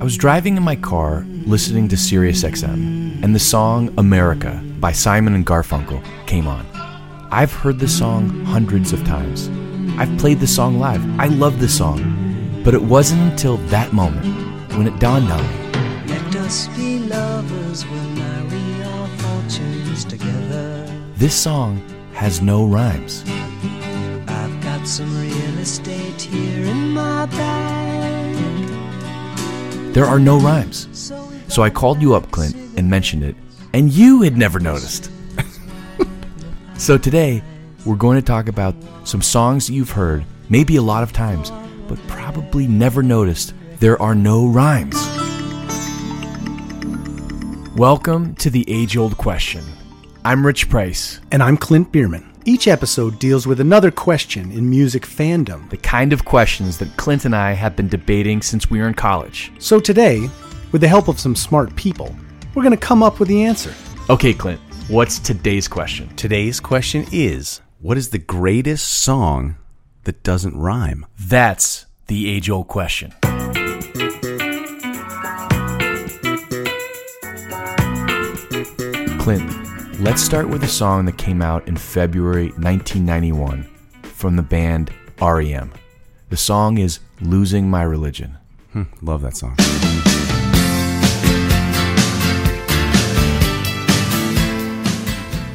I was driving in my car listening to Sirius XM, and the song America by Simon and Garfunkel came on. I've heard this song hundreds of times. I've played this song live. I love this song. But it wasn't until that moment when it dawned on me. Let us be lovers, we'll marry our fortunes together. This song has no rhymes. I've got some real estate here in my bag. There are no rhymes. So I called you up, Clint, and mentioned it, and you had never noticed. so today, we're going to talk about some songs that you've heard, maybe a lot of times, but probably never noticed there are no rhymes. Welcome to the age old question. I'm Rich Price, And I'm Clint Bierman. Each episode deals with another question in music fandom. the kind of questions that Clint and I have been debating since we were in college. So today, with the help of some smart people, we're going to come up with the answer. Okay, Clint, what's today's question? Today's question is What is the greatest song that doesn't rhyme? That's the age old question. Clint, let's start with a song that came out in February 1991 from the band REM. The song is Losing My Religion. Hmm, love that song.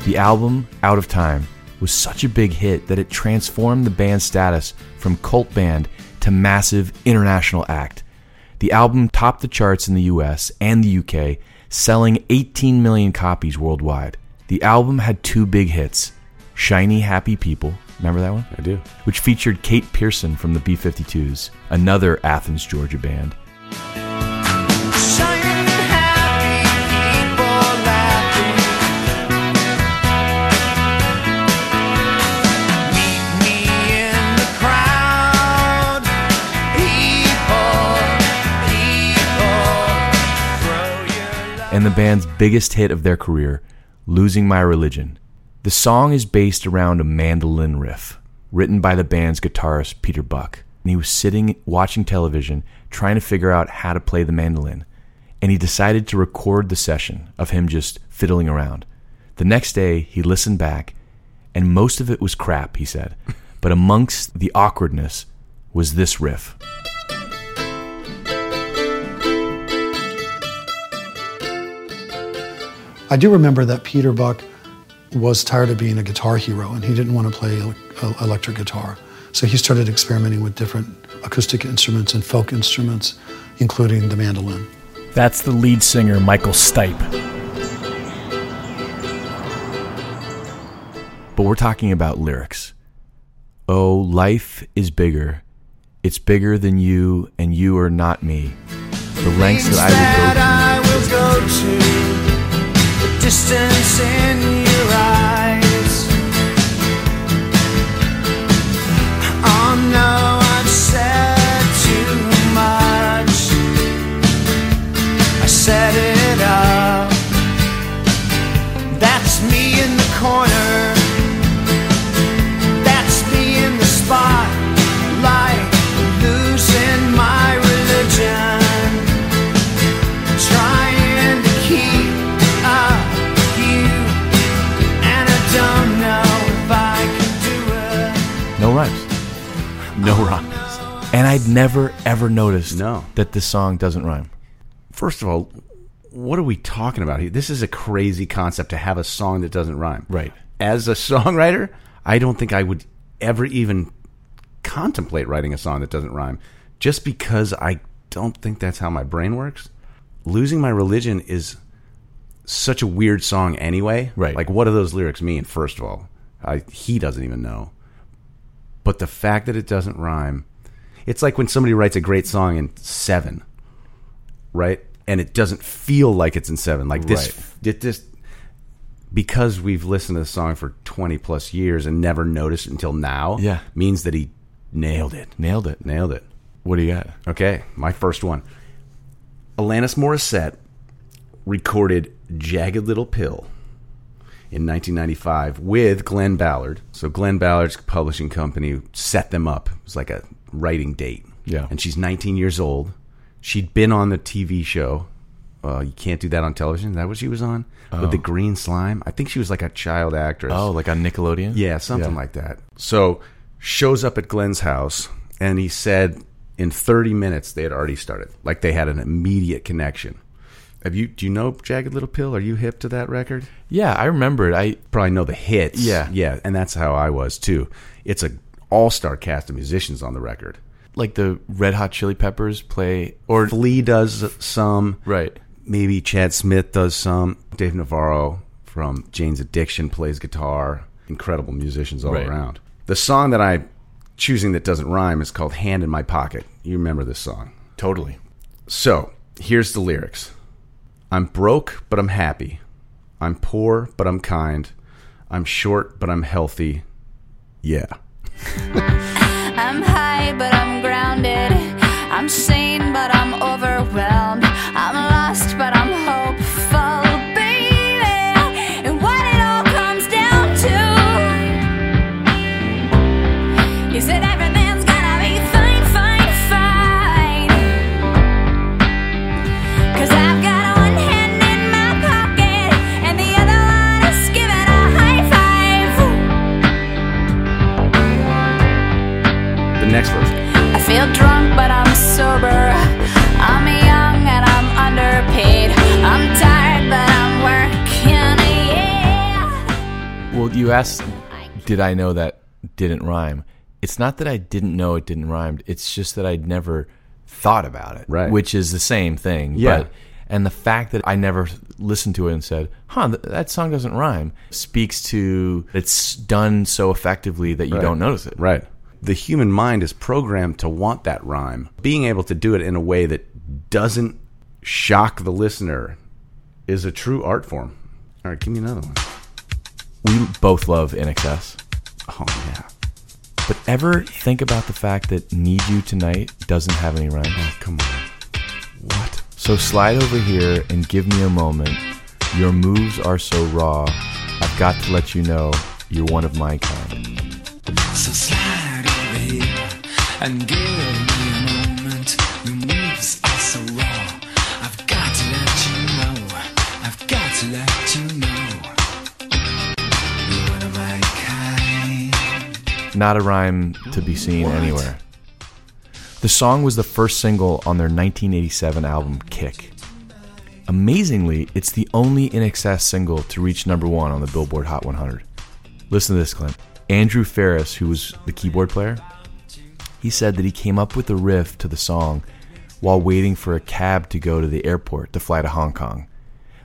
The album, Out of Time, was such a big hit that it transformed the band's status from cult band to massive international act. The album topped the charts in the US and the UK, selling 18 million copies worldwide. The album had two big hits Shiny Happy People, remember that one? I do. Which featured Kate Pierson from the B 52s, another Athens, Georgia band. Shining happy people laughing. Meet me in the crowd. People, people, throw your love. and the band's biggest hit of their career, Losing My Religion. The song is based around a mandolin riff written by the band's guitarist Peter Buck. And he was sitting watching television trying to figure out how to play the mandolin. And he decided to record the session of him just fiddling around. The next day, he listened back, and most of it was crap, he said. But amongst the awkwardness was this riff. I do remember that Peter Buck was tired of being a guitar hero and he didn't want to play el- el- electric guitar. So he started experimenting with different acoustic instruments and folk instruments, including the mandolin. That's the lead singer, Michael Stipe. But we're talking about lyrics. Oh, life is bigger. It's bigger than you, and you are not me. The lengths that I would go to. Will go to the distance in And I'd never ever noticed No. that this song doesn't rhyme. First of all, what are we talking about here? This is a crazy concept to have a song that doesn't rhyme. Right. As a songwriter, I don't think I would ever even contemplate writing a song that doesn't rhyme just because I don't think that's how my brain works. Losing My Religion is such a weird song anyway. Right. Like, what do those lyrics mean, first of all? I, he doesn't even know. But the fact that it doesn't rhyme, it's like when somebody writes a great song in seven, right? And it doesn't feel like it's in seven. Like this, it just because we've listened to the song for twenty plus years and never noticed until now. Yeah. means that he nailed it. Nailed it. Nailed it. What do you got? Okay, my first one. Alanis Morissette recorded Jagged Little Pill in 1995 with Glen Ballard. So Glen Ballard's publishing company set them up. It was like a writing date. Yeah. And she's 19 years old. She'd been on the TV show. Uh, you can't do that on television. Is that what she was on? With the green slime? I think she was like a child actress. Oh, like on Nickelodeon? Yeah, something Yeah. like that. So shows up at Glen's house, and he said in 30 minutes they had already started. Like they had an immediate connection. Have you? Do you know Jagged Little Pill? Are you hip to that record? Yeah, I remember it. I Probably know the hits. Yeah. yeah, and that's how I was too. It's a all star cast of musicians on the record. like the Red Hot Chili Peppers play or Flea does some. right. Maybe Chad Smith does some. Dave Navarro from Jane's Addiction plays guitar. Incredible musicians all Right. around. The song that I'm choosing that doesn't rhyme is called Hand in My Pocket. You remember this song. Totally. So here's the lyrics I'm broke, but I'm happy. I'm poor, but I'm kind. I'm short, but I'm healthy. Yeah. I'm high, but I'm grounded. I'm sane, but I'm overwhelmed. Asked, did I know that didn't rhyme? It's not that I didn't know it didn't rhyme. It's just that I'd never thought about it. Right. Which is the same thing. Yeah. But, and the fact that I never listened to it and said, huh, th- that song doesn't rhyme speaks to it's done so effectively that you Right. don't notice it. Right. The human mind is programmed to want that rhyme. Being able to do it in a way that doesn't shock the listener is a true art form. All right, give me another one. We both love INXS. Oh, yeah. But ever think about the fact that Need You Tonight doesn't have any rhyme? Oh, come on. What? So slide over here and give me a moment. Your moves are so raw. I've got to let you know you're one of my kind. So slide over here and give Not a rhyme to be seen anywhere. The song was the first single on their 1987 album Kick. Amazingly, it's the only INXS single to reach number one on the Billboard Hot 100. Listen to this, Clint. Andrew Farriss, who was the keyboard player, he said that he came up with the riff to the song while waiting for a cab to go to the airport to fly to Hong Kong.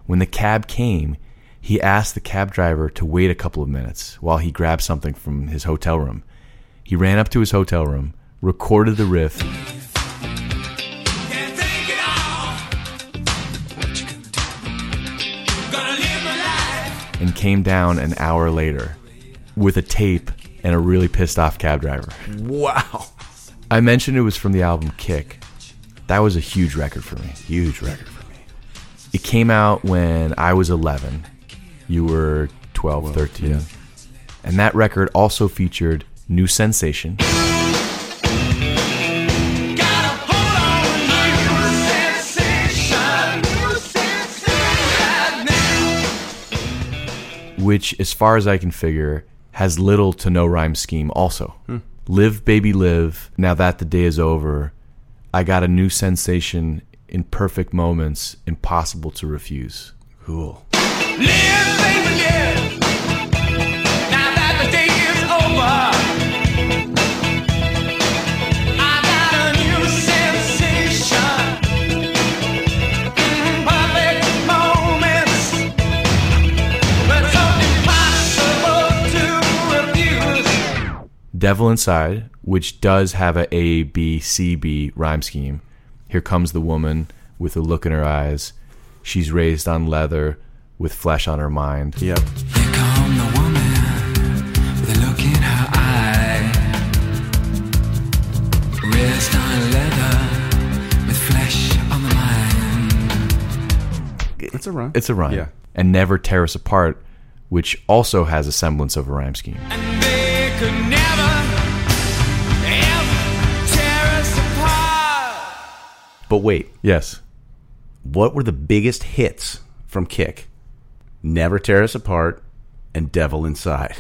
When the cab came, he asked the cab driver to wait a couple of minutes while he grabbed something from his hotel room. He ran up to his hotel room, recorded the riff, Can't think it all. What you gonna do? Gonna live my life. and came down an hour later with a tape and a really pissed off cab driver. Wow. I mentioned it was from the album Kick. That was a huge record for me. Huge record for me. It came out when I was 11. You were 12, 13. yeah. And that record also featured New Sensation, Gotta hold on to your sensation. Right now. which, as far as I can figure, has little to no rhyme scheme also. Hmm. Live, baby, live. Now that the day is over, I got a new sensation in perfect moments, impossible to refuse. Cool. Mm, refuse. Devil Inside, which does have a A, B, C, B rhyme scheme. Here comes the woman with a look in her eyes. She's raised on leather with flesh on her mind. Yep. Here come the woman with a look in her eye. Wrist on leather with flesh on the mind. It's a rhyme. It's a rhyme. Yeah. And Never Tear Us Apart, which also has a semblance of a rhyme scheme. And they could never, ever tear us apart. But wait, Yes. what were the biggest hits from Kick? Never Tear Us Apart and Devil Inside.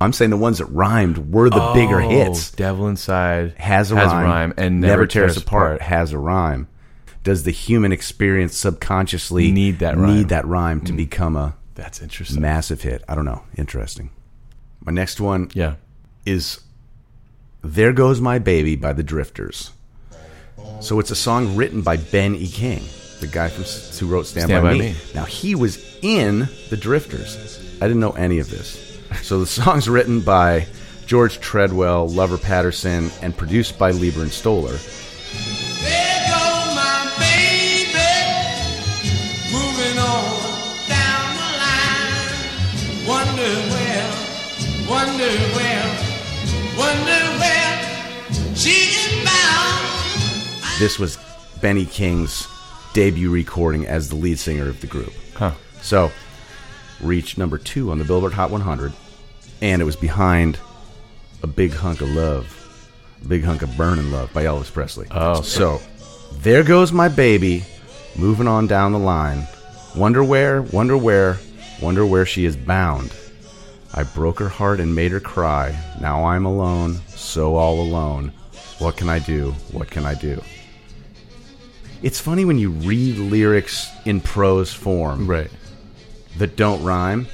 I'm saying the ones that rhymed were the bigger Oh, hits. Devil Inside Has a rhyme, and Never, Tear Us Apart has a rhyme. Does the human experience subconsciously Need that rhyme. need that rhyme to mm. become a That's interesting. massive hit? I don't know. Interesting. My next one Yeah. is There Goes My Baby by the Drifters. So it's a song written by Ben E. King, the guy from who wrote Stand, Stand by, By Me. Me. Now he was in the Drifters. I didn't know any of this. So the song's written by George Treadwell, Lover Patterson, and produced by Leiber and Stoller. There goes my baby, moving on down the line. Wonder where, wonder where, wonder where she is bound. This was Benny King's debut recording as the lead singer of the group. Huh. So, reached number two on the Billboard Hot 100, and it was behind a big hunk of love, a big hunk of burning love by Elvis Presley. Oh. so there goes my baby, moving on down the line. Wonder where, wonder where, wonder where she is bound. I broke her heart and made her cry. Now I'm alone, so all alone. What can I do? What can I do? It's funny when you read lyrics in prose form Right. that don't rhyme,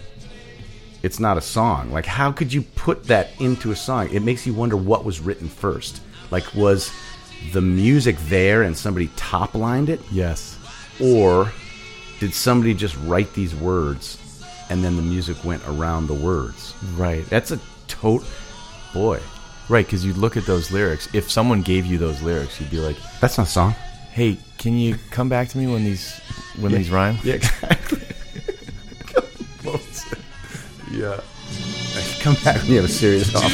it's not a song. Like, how could you put that into a song? It makes you wonder what was written first. Like, was the music there and somebody top lined it? Yes. Or did somebody just write these words and then the music went around the words? Right. That's a tote. Boy, Right, because you'd look at those lyrics. If someone gave you those lyrics, you'd be like, that's not a song. "Hey, can you come back to me when these when these rhyme?" Yeah, exactly. yeah. Come back when you have a serious offer. I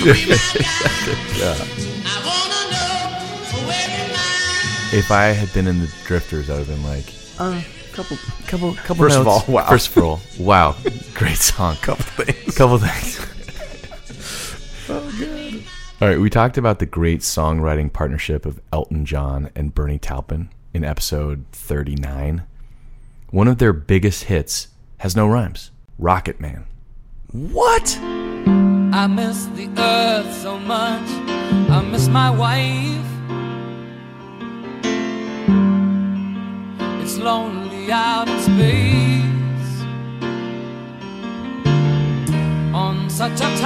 wanna know where you lie. If I had been in the Drifters, I would have been like, Uh, couple, couple, couple. First of all, wow. First of all, wow, great song. couple things. couple things. All right, we talked about the great songwriting partnership of Elton John and Bernie Taupin in episode 39. One of their biggest hits has no rhymes. Rocket Man. What? I miss the earth so much. I miss my wife. It's lonely out in space on such a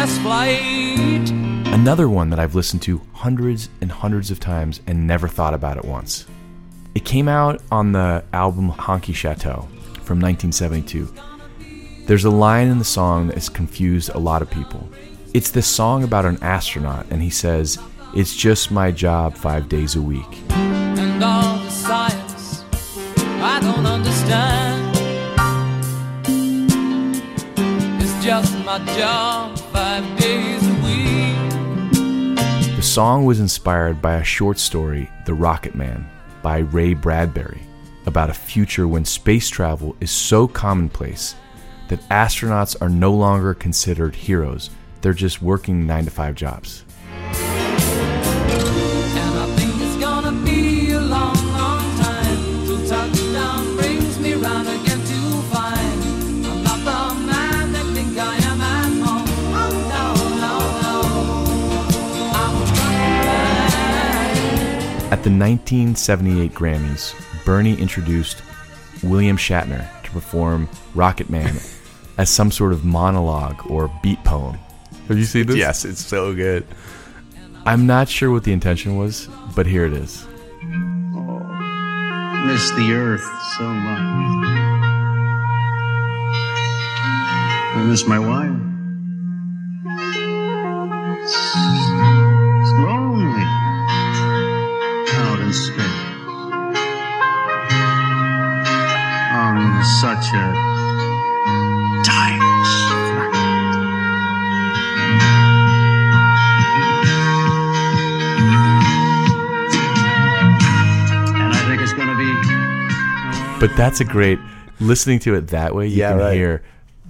timeless flight. Another one that I've listened to hundreds and hundreds of times and never thought about it once. It came out on the album Honky Chateau from 1972. There's a line in the song that has confused a lot of people. It's this song about an astronaut, and he says, It's just my job five days a week. and all the science I don't understand. Just my job five days a week. The song was inspired by a short story, The Rocket Man, by Ray Bradbury, about a future when space travel is so commonplace that astronauts are no longer considered heroes. They're just working 9 to 5 jobs. At the 1978 Grammys, Bernie introduced William Shatner to perform Rocket Man as some sort of monologue or beat poem. Have you seen this? Yes, it's so good. I'm not sure what the intention was, but here it is. Oh, miss the earth so much. I miss my wife. On such a time And I think it's going to be But that's a great listening to it that way. You Yeah, can right. hear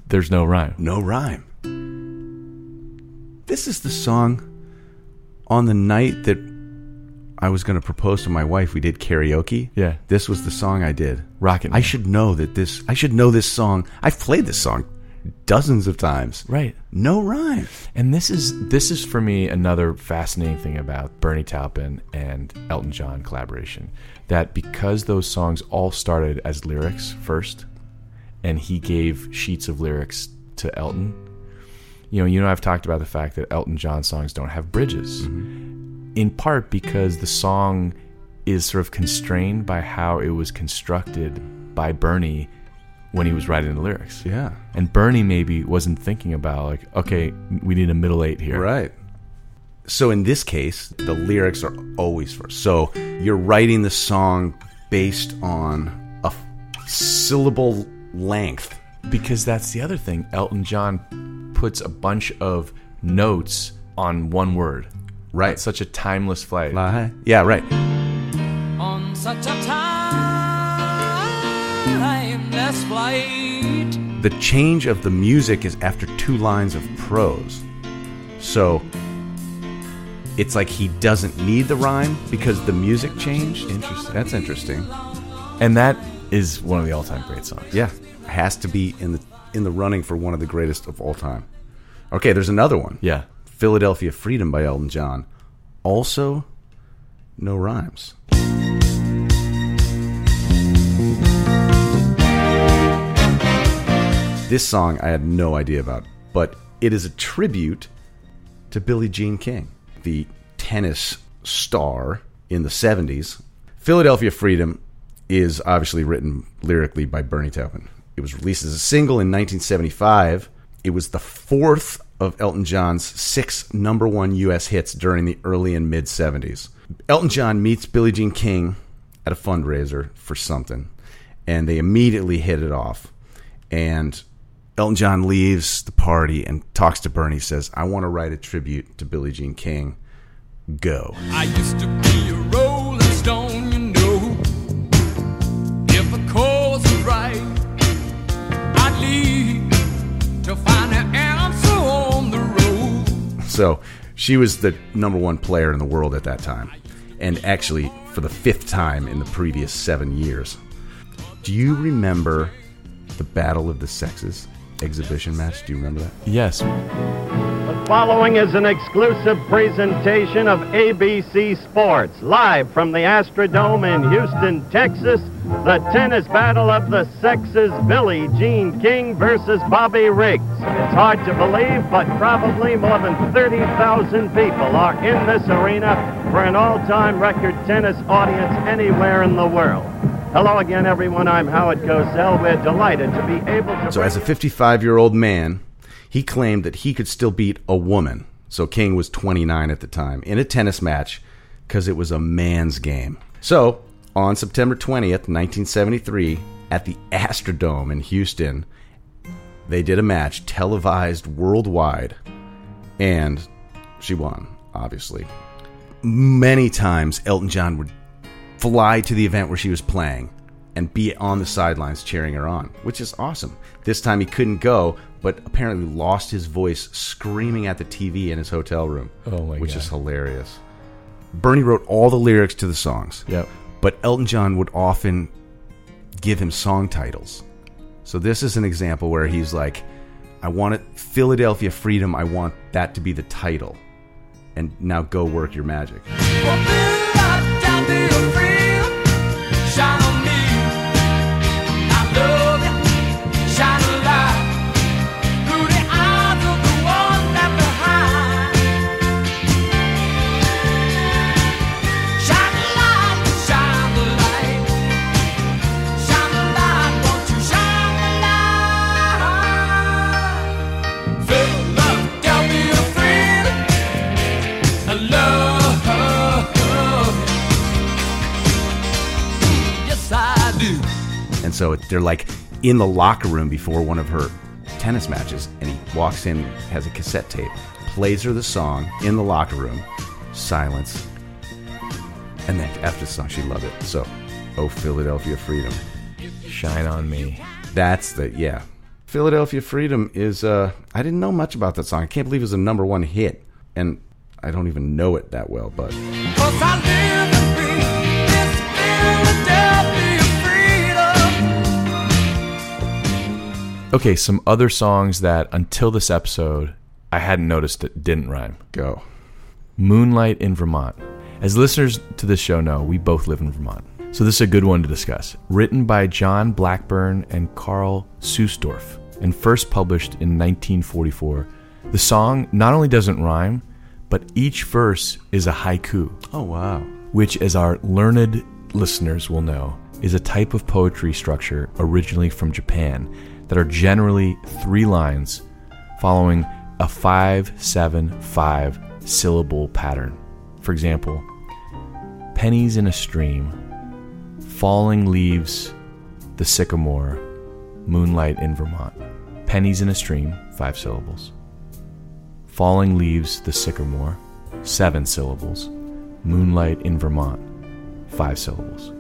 there's no rhyme. No rhyme. This is the song on the night that I was going to propose to my wife. We did karaoke. Yeah. This was the song I did. Rocket I should know that this. I should know this song. I've played this song dozens of times. Right. No rhyme. And this is this is for me another fascinating thing about Bernie Taupin and Elton John collaboration. That because those songs all started as lyrics first, and he gave sheets of lyrics to Elton. You know, you know, I've talked about the fact that Elton John songs don't have bridges, mm-hmm. in part because the song is sort of constrained by how it was constructed by Bernie when he was writing the lyrics. Yeah. And Bernie maybe wasn't thinking about like, okay, we need a middle eight here. Right. So in this case, the lyrics are always first. So you're writing the song based on a syllable length. Because that's the other thing. Elton John puts a bunch of notes on one word. Right. It's such a timeless flight. Lie. Yeah, right. On such a timeless flight. The change of the music is after two lines of prose. So it's like he doesn't need the rhyme because the music changed. Interesting. That's interesting. And that is one of the all-time great songs. Yeah, has to be in the in the running for one of the greatest of all time. Okay, there's another one. Yeah. Philadelphia Freedom by Elton John. Also, no rhymes. This song I had no idea about, but it is a tribute to Billie Jean King, the tennis star in the 70s. Philadelphia Freedom is obviously written lyrically by Bernie Taupin. It was released as a single in 1975. It was the fourth of Elton John's six number one U.S. hits during the early and mid 70s. Elton John meets Billie Jean King at a fundraiser for something, and they immediately hit it off. And Elton John leaves the party and talks to Bernie. Says, "I want to write a tribute to Billie Jean King. Go." So she was the number one player in the world at that time, and actually for the fifth time in the previous seven years. Do you remember the Battle of the Sexes exhibition match? Do you remember that? Yes. The following is an exclusive presentation of ABC Sports, live from the Astrodome in Houston, Texas. The tennis battle of the sexes, Billie Jean King versus Bobby Riggs. It's hard to believe, but probably more than 30,000 people are in this arena for an all-time record tennis audience anywhere in the world. Hello again, everyone. I'm Howard Cosell. We're delighted to be able to... So, as a 55 year old man, he claimed that he could still beat a woman. So, King was 29 at the time in a tennis match because it was a man's game. So, on September 20th, 1973, at the Astrodome in Houston, they did a match televised worldwide, and she won, obviously. Many times, Elton John would fly to the event where she was playing and be on the sidelines cheering her on, which is awesome. This time he couldn't go, but apparently lost his voice screaming at the TV in his hotel room, Oh my which God. is hilarious. Bernie wrote all the lyrics to the songs. Yep. But Elton John would often give him song titles. So this is an example where he's like, I want it Philadelphia Freedom, I want that to be the title. And now go work your magic. And so it- they're like in the locker room before one of her tennis matches, and he walks in, has a cassette tape, plays her the song in the locker room, silence, and then after the song, she loved it. So, oh Philadelphia Freedom, Shine on me. that's the yeah. Philadelphia Freedom is uh I didn't know much about that song. I can't believe it was a number one hit, and I don't even know it that well, but Okay, some other songs that until this episode I hadn't noticed that didn't rhyme. go. Moonlight in Vermont. As listeners to this show know, we both live in Vermont. So this is a good one to discuss. Written by John Blackburn and Karl Suessdorf and first published in 1944, the song not only doesn't rhyme, but each verse is a haiku, Oh wow. which, as our learned listeners will know, is a type of poetry structure originally from Japan that are generally three lines following a 575 syllable pattern. For example, pennies in a stream, falling leaves, the sycamore, moonlight in Vermont. Pennies in a stream, five syllables. Falling leaves, the sycamore, seven syllables. Moonlight in Vermont, five syllables.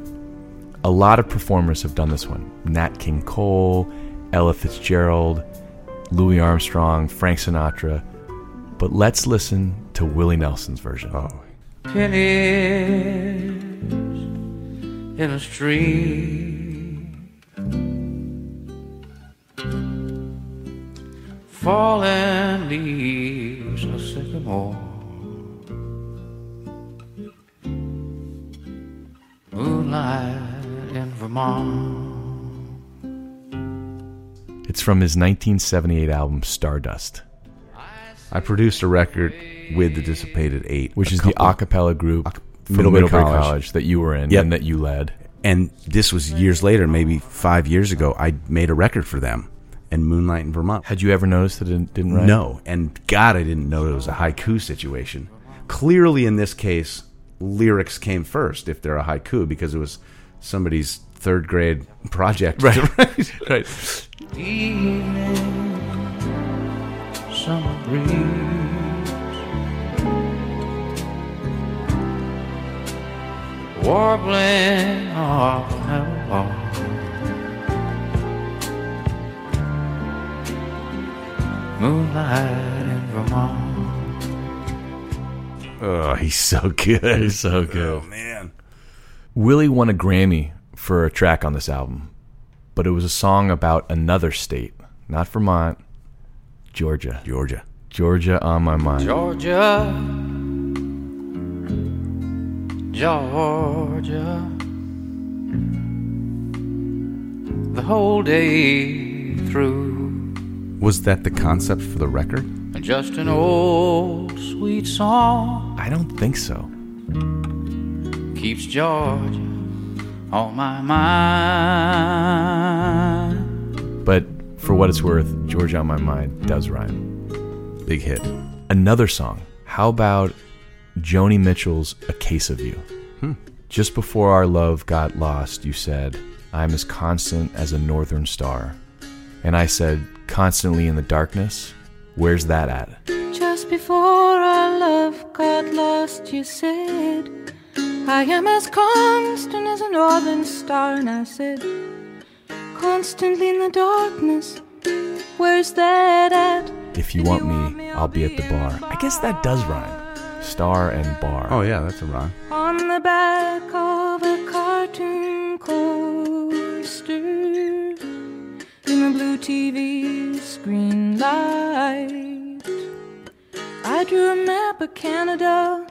A lot of performers have done this one Nat King Cole, Ella Fitzgerald, Louis Armstrong, Frank Sinatra. But let's listen to Willie Nelson's version. Oh, pennies in a stream, falling leaves of sycamore, moonlight in Vermont. It's from his 1978 album Stardust, I produced a record with the Dissipated Eight, which a is the a cappella group Ac- from Middlebury Middlebury College. College. that you were in Yep. and that you led. and this was years later, maybe five years ago. I made a record for them, and Moonlight in Vermont. Had you ever noticed that it didn't rhyme? No, and God, I didn't know it was a haiku situation. Clearly, in this case, lyrics came first if they're a haiku because it was somebody's third grade project. Right, right. Evening, summer breeze. Warbling off an elbow. Moonlight in Vermont. Oh, he's so good. He's so good. Oh, man. Willie won a Grammy for a track on this album, but it was a song about another state, not Vermont, Georgia. Georgia. Georgia on my mind. Georgia, Georgia, the whole day through, Was that the concept for the record? just an old sweet song I don't think so. keeps Georgia on my mind. But for what it's worth, Georgia on my mind does rhyme. Big hit. Another song. How about Joni Mitchell's A Case of You? Hmm. Just before our love got lost, you said, I'm as constant as a northern star. And I said, constantly in the darkness? Where's that at? Just before our love got lost, you said, I am as constant as a northern star. And I said, constantly in the darkness, where's that at? If you want me, I'll be at the bar. I guess that does rhyme. Star and bar. Oh, yeah, that's a rhyme. On the back of a cartoon coaster, in the blue TV screen light, I drew a map of Canada.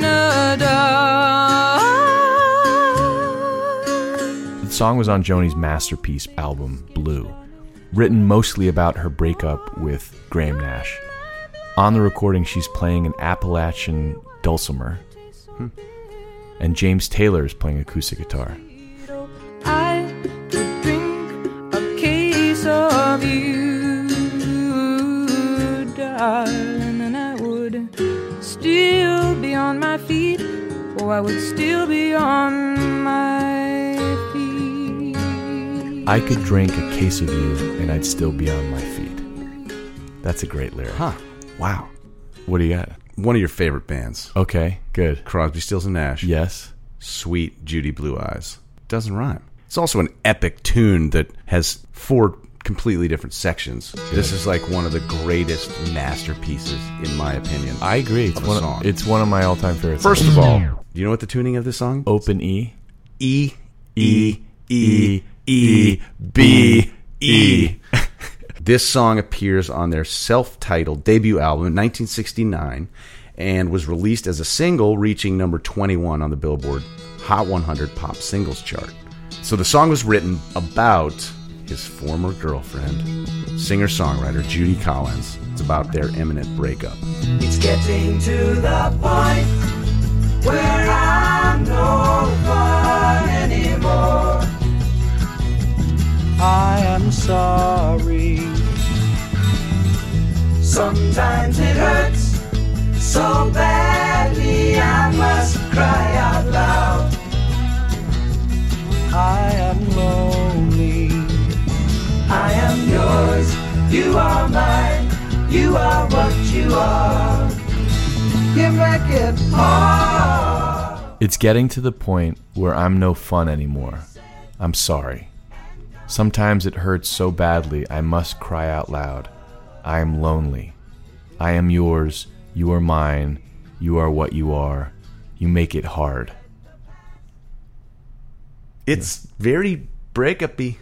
Canada. The song was on Joni's masterpiece album, Blue, written mostly about her breakup with Graham Nash. On the recording, she's playing an Appalachian dulcimer, and James Taylor is playing acoustic guitar. I still be on my feet. Oh, I would still be on my feet. I could drink a case of you and I'd still be on my feet. That's a great lyric. Huh. Wow. What do you got? One of your favorite bands. Okay, good. Crosby, Stills, and Nash. Yes. Suite Judy Blue Eyes. Doesn't rhyme. It's also an epic tune that has four completely different sections. This is like one of the greatest masterpieces, in my opinion. I agree. It's one, song. Of, it's one of my all-time favorites. First of all, do you know what the tuning of this song? open E. E E E E B E. This song appears on their self-titled debut album in 1969 and was released as a single, reaching number 21 on the Billboard Hot 100 Pop Singles chart. So the song was written about his former girlfriend, singer-songwriter Judy Collins. It's about their imminent breakup. It's getting to the point where I'm no fun anymore. I am sorry. Sometimes it hurts so badly You are mine. You are what you are. You make it hard. It's getting to the point where I'm no fun anymore. I'm sorry. Sometimes it hurts so badly I must cry out loud. I am lonely. I am yours. You are mine. You are what you are. You make it hard. It's very breakup-y.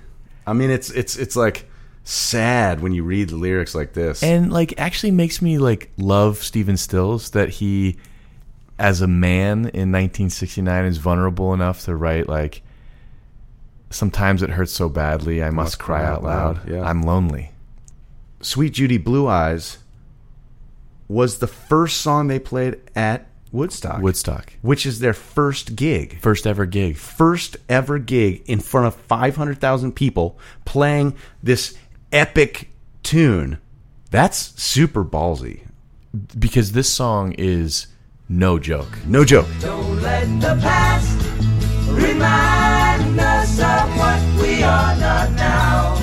I mean, it's it's it's like sad when you read the lyrics like this. And like actually makes me like love Stephen Stills that he as a man in 1969 is vulnerable enough to write like sometimes it hurts so badly I must, cry, out loud. yeah. I'm lonely. Suite Judy Blue Eyes was the first song they played at Woodstock. Woodstock. Which is their first gig. First ever gig. First ever gig in front of 500,000 people playing this epic tune. That's super ballsy. Because this song is no joke. No joke. Don't let the past remind us of what we are not now.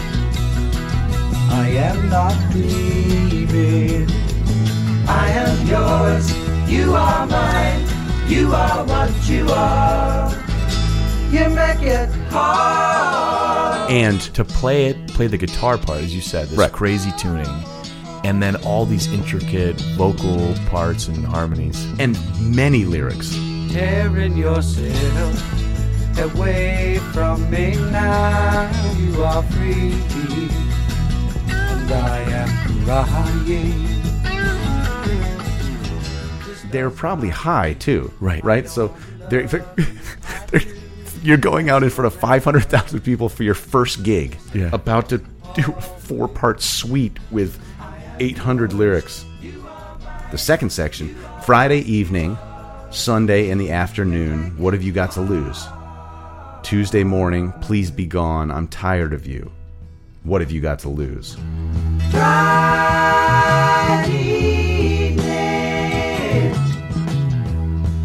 I am not leaving. I am yours. You are mine. You are what you are. You make it hard. And to play it, play the guitar part, as you said, this Right. crazy tuning, and then all these intricate vocal parts and harmonies. and many lyrics. Tearing yourself away from me now. You are free. And I am crying. They're probably high too. Right. Right? So they're, they're, you're going out in front of 500,000 people for your first gig. Yeah. About to do a four part suite with 800 lyrics. The second section Friday evening, Sunday in the afternoon, what have you got to lose? Tuesday morning, please be gone. I'm tired of you. What have you got to lose? Friday evening,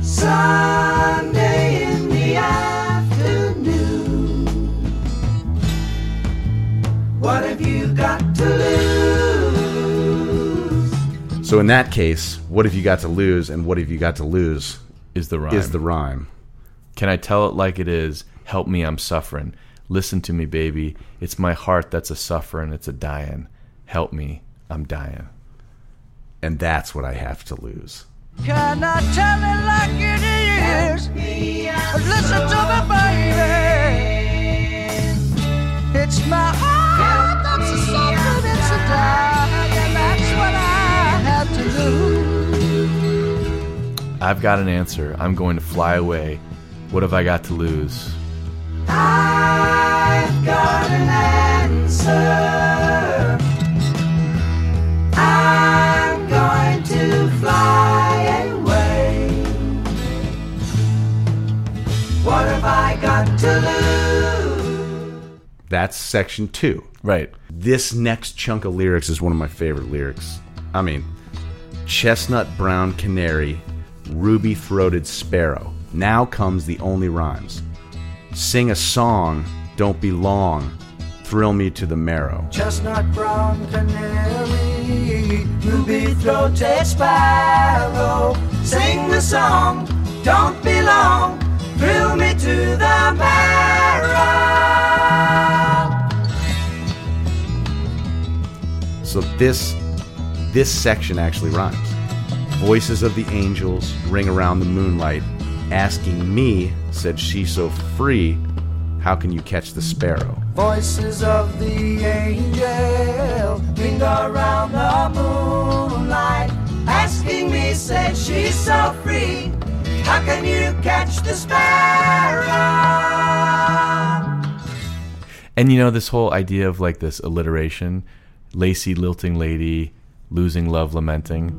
Sunday What have you got to lose? So, in that case, what have you got to lose and what have you got to lose Is the rhyme. is the rhyme. Can I tell it like it is? Help me, I'm suffering. Listen to me, baby. It's my heart that's a suffering, it's a dying. Help me, I'm dying. And that's what I have to lose. Can I tell it like it is? Listen to me, baby. It's my heart I've got an answer. I'm going to fly away. What have I got to lose? I've got an answer. I'm going to fly away. What have I got to lose? That's section two. Right. This next chunk of lyrics is one of my favorite lyrics. I mean, chestnut brown canary, ruby throated sparrow. Now comes the only rhymes. Sing a song, don't be long. thrill me to the marrow. Chestnut brown canary, ruby throated sparrow. Sing the song, don't be long, thrill me to the marrow. So this this section actually rhymes. Voices of the angels ring around the moonlight, asking me, said she so free, how can you catch the sparrow? Voices of the angel ring around the moonlight, asking me, said she's so free. How can you catch the sparrow? And you know this whole idea of like this alliteration, lacy lilting lady, losing love lamenting.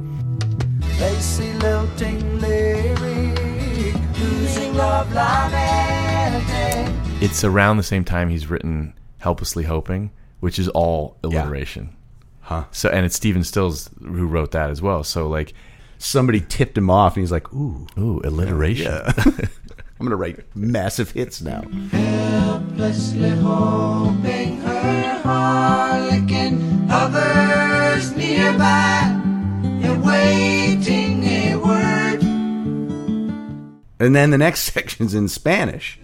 Lacy lilting lyric, losing love lamenting. It's around the same time he's written Helplessly Hoping, which is all alliteration. Huh. So and it's Stephen Stills who wrote that as well. So like Somebody tipped him off and he's like, ooh, ooh, alliteration. yeah. I'm gonna write massive hits now. Helplessly hoping her harlequin hovers nearby, awaiting a word. And then the next section's in Spanish.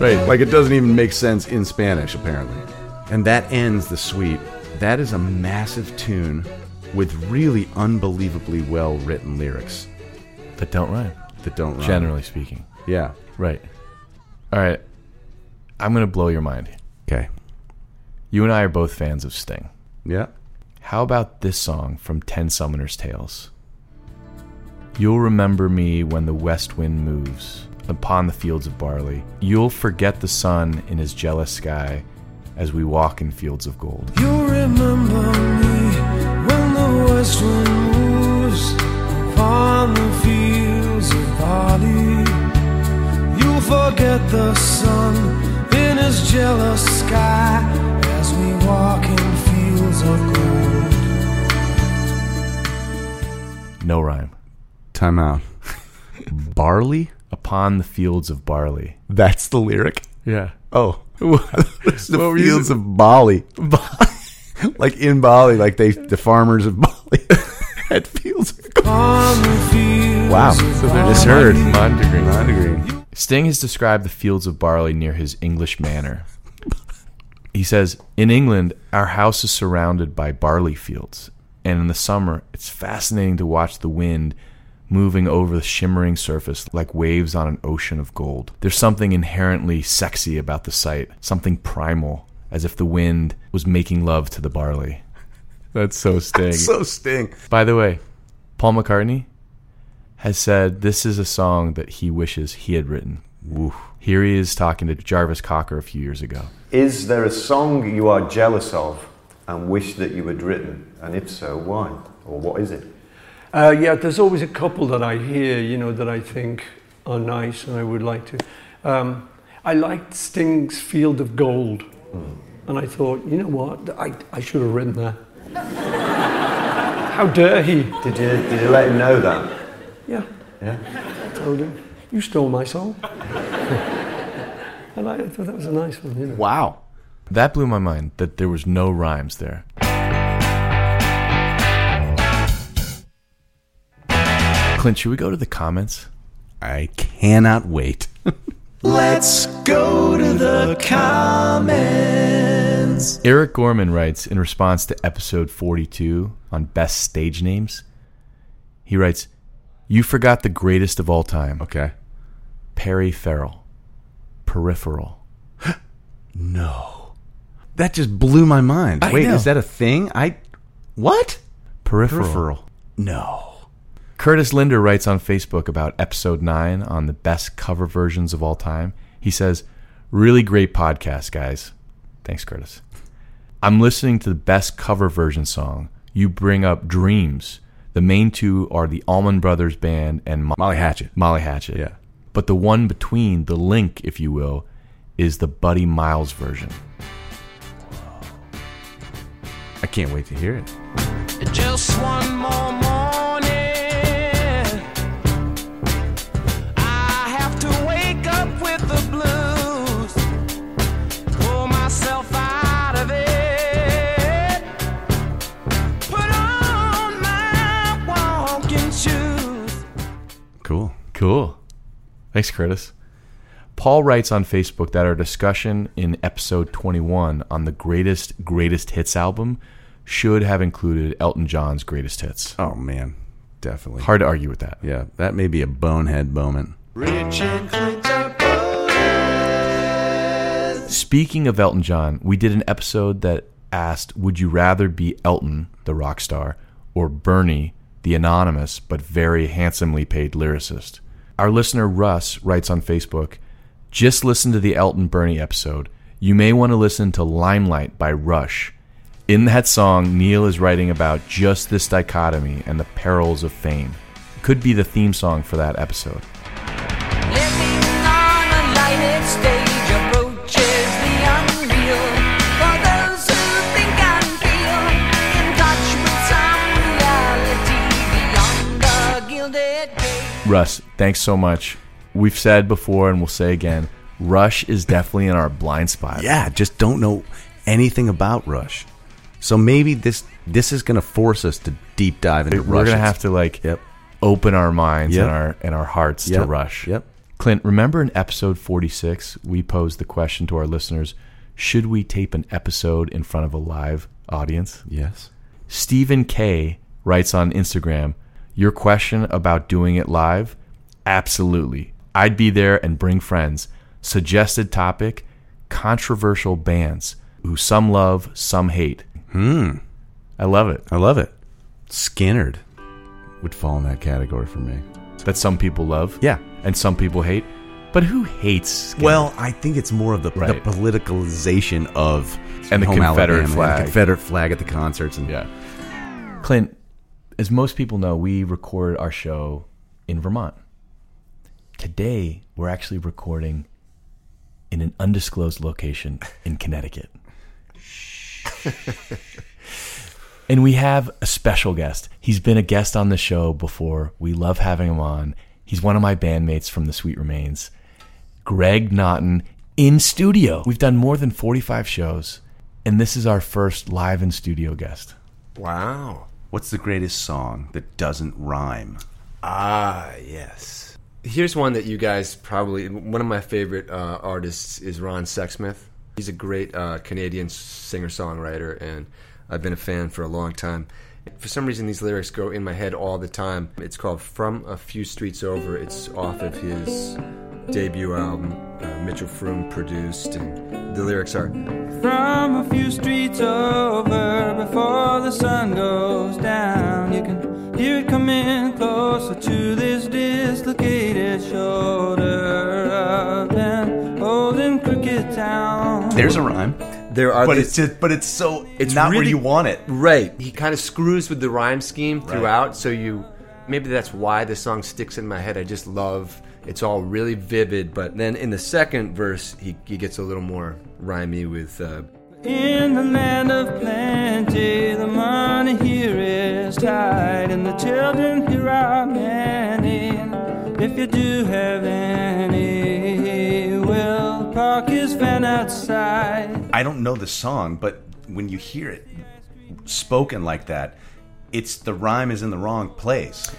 Right, like it doesn't even make sense in Spanish, apparently. And that ends the suite. That is a massive tune with really unbelievably well written lyrics That don't rhyme, that don't rhyme. generally speaking. Yeah. Right. All right. I'm gonna blow your mind. Okay. You and I are both fans of Sting. Yeah. How about this song from Ten Summoner's Tales? You'll remember me when the west wind moves upon the fields of barley. You'll forget the sun in his jealous sky as we walk in fields of gold. You'll remember me when the moves upon the fields of barley. You'll forget the sun in his jealous sky as we walk in fields of gold. No rhyme. Time out. Barley? Upon the fields of barley. That's the lyric? Yeah. Oh. the What fields of Bali. like in Bali, like they the farmers of Bali had fields of gold. On the fields Wow. of So barley. just heard. Mondegreen. Mondegreen. Sting has described the fields of barley near his English manor. He says, In England, our house is surrounded by barley fields, and in the summer, it's fascinating to watch the wind moving over the shimmering surface like waves on an ocean of gold. There's something inherently sexy about the sight, something primal, as if the wind was making love to the barley. That's so Sting. So Sting. By the way, Paul McCartney has said this is a song that he wishes he had written. Here he is talking to Jarvis Cocker a few years ago. Is there a song you are jealous of and wish that you had written? And if so, why? Or what is it? Uh, yeah, there's always a couple that I hear, you know, that I think are nice and I would like to. Um, I liked Sting's Field of Gold. And I thought, you know what, I, I should have written that. How dare he? Did you, did you let him know that? Yeah, Yeah. I told him, you stole my song. and I thought that was a nice one, you know. Wow. That blew my mind that there was no rhymes there. Clint, should we go to the comments? I cannot wait. Let's go to the comments. Eric Gorman writes in response to episode 42 on best stage names. He writes, You forgot the greatest of all time. Okay. Perry Farrell. Peripheral. No. That just blew my mind. I Wait, know. is that a thing? I what? Peripheral. No. Curtis Linder writes on Facebook about episode 9 on the best cover versions of all time. He says, Really great podcast, guys. Thanks, Curtis. I'm listening to the best cover version song. You bring up Dreams. The main two are the Allman Brothers Band and Mo- Molly Hatchet. Molly Hatchet. Yeah. But the one between, the link, if you will, is the Buddy Miles version. I can't wait to hear it. Just one Cool. Cool. Thanks, Curtis. Paul writes on Facebook that our discussion in episode 21 on the greatest greatest hits album should have included Elton John's greatest hits. Oh man, definitely. Hard to argue with that. Yeah, that may be a bonehead moment. Rich and Speaking of Elton John, we did an episode that asked Would you rather be Elton, the rock star, or Bernie, the anonymous but very handsomely paid lyricist? Our listener Russ writes on Facebook Just listen to the Elton Bernie episode. You may want to listen to Limelight by Rush. In that song, Neil is writing about just this dichotomy and the perils of fame. Could be the theme song for that episode. Russ, thanks so much. We've said before and we'll say again, Rush is definitely in our blind spot. Yeah, just don't know anything about Rush. So maybe this this is going to force us to deep dive into Rush. We're gonna have to like Yep. open our minds Yep. and our and our hearts to Rush. Yep. Clint, remember in episode forty six we posed the question to our listeners: Should we tape an episode in front of a live audience? Yes. Stephen K writes on Instagram, Your question about doing it live? Absolutely. I'd be there and bring friends. Suggested topic controversial bands who some love, some hate. Hmm. I love it. I love it. Skynyrd would fall in that category for me. That some people love. Yeah. And some people hate. But who hates? Well, I think it's more of the, Right. the politicalization of And the Confederate Alabama, flag. the Confederate flag at the concerts, and Yeah. Clint, as most people know, we record our show in Vermont. Today, we're actually recording in an undisclosed location in Connecticut. and we have a special guest. He's been a guest on the show before. We love having him on. He's one of my bandmates from The Sweet Remains, Greg Naughton, in studio. We've done more than 45 shows, and this is our first live in studio guest. Wow. What's the greatest song that doesn't rhyme? Ah, yes. Here's one that you guys probably. One of my favorite uh, artists is Ron Sexsmith. He's a great uh, Canadian singer songwriter, and I've been a fan for a long time. For some reason, these lyrics go in my head all the time. It's called From a Few Streets Over. It's off of his debut album, uh, Mitchell Froom produced, and the lyrics are From a few streets over before the sun goes down, you can hear it coming closer to this dislocated shoulder. I've been holding Cricket Town. There's a rhyme. There are But these- it's just- but it's so it's not where you want it. Right. He kind of screws with the rhyme scheme Right. throughout, so you maybe that's why the song sticks in my head. I just love it's all really vivid, but then in the second verse he, he gets a little more rhymey with uh, In the land of plenty, the money here is tight, and the children here are many. If you do have any, we'll park his van outside. I don't know the song, but when you hear it spoken like that, it's the rhyme is in the wrong place.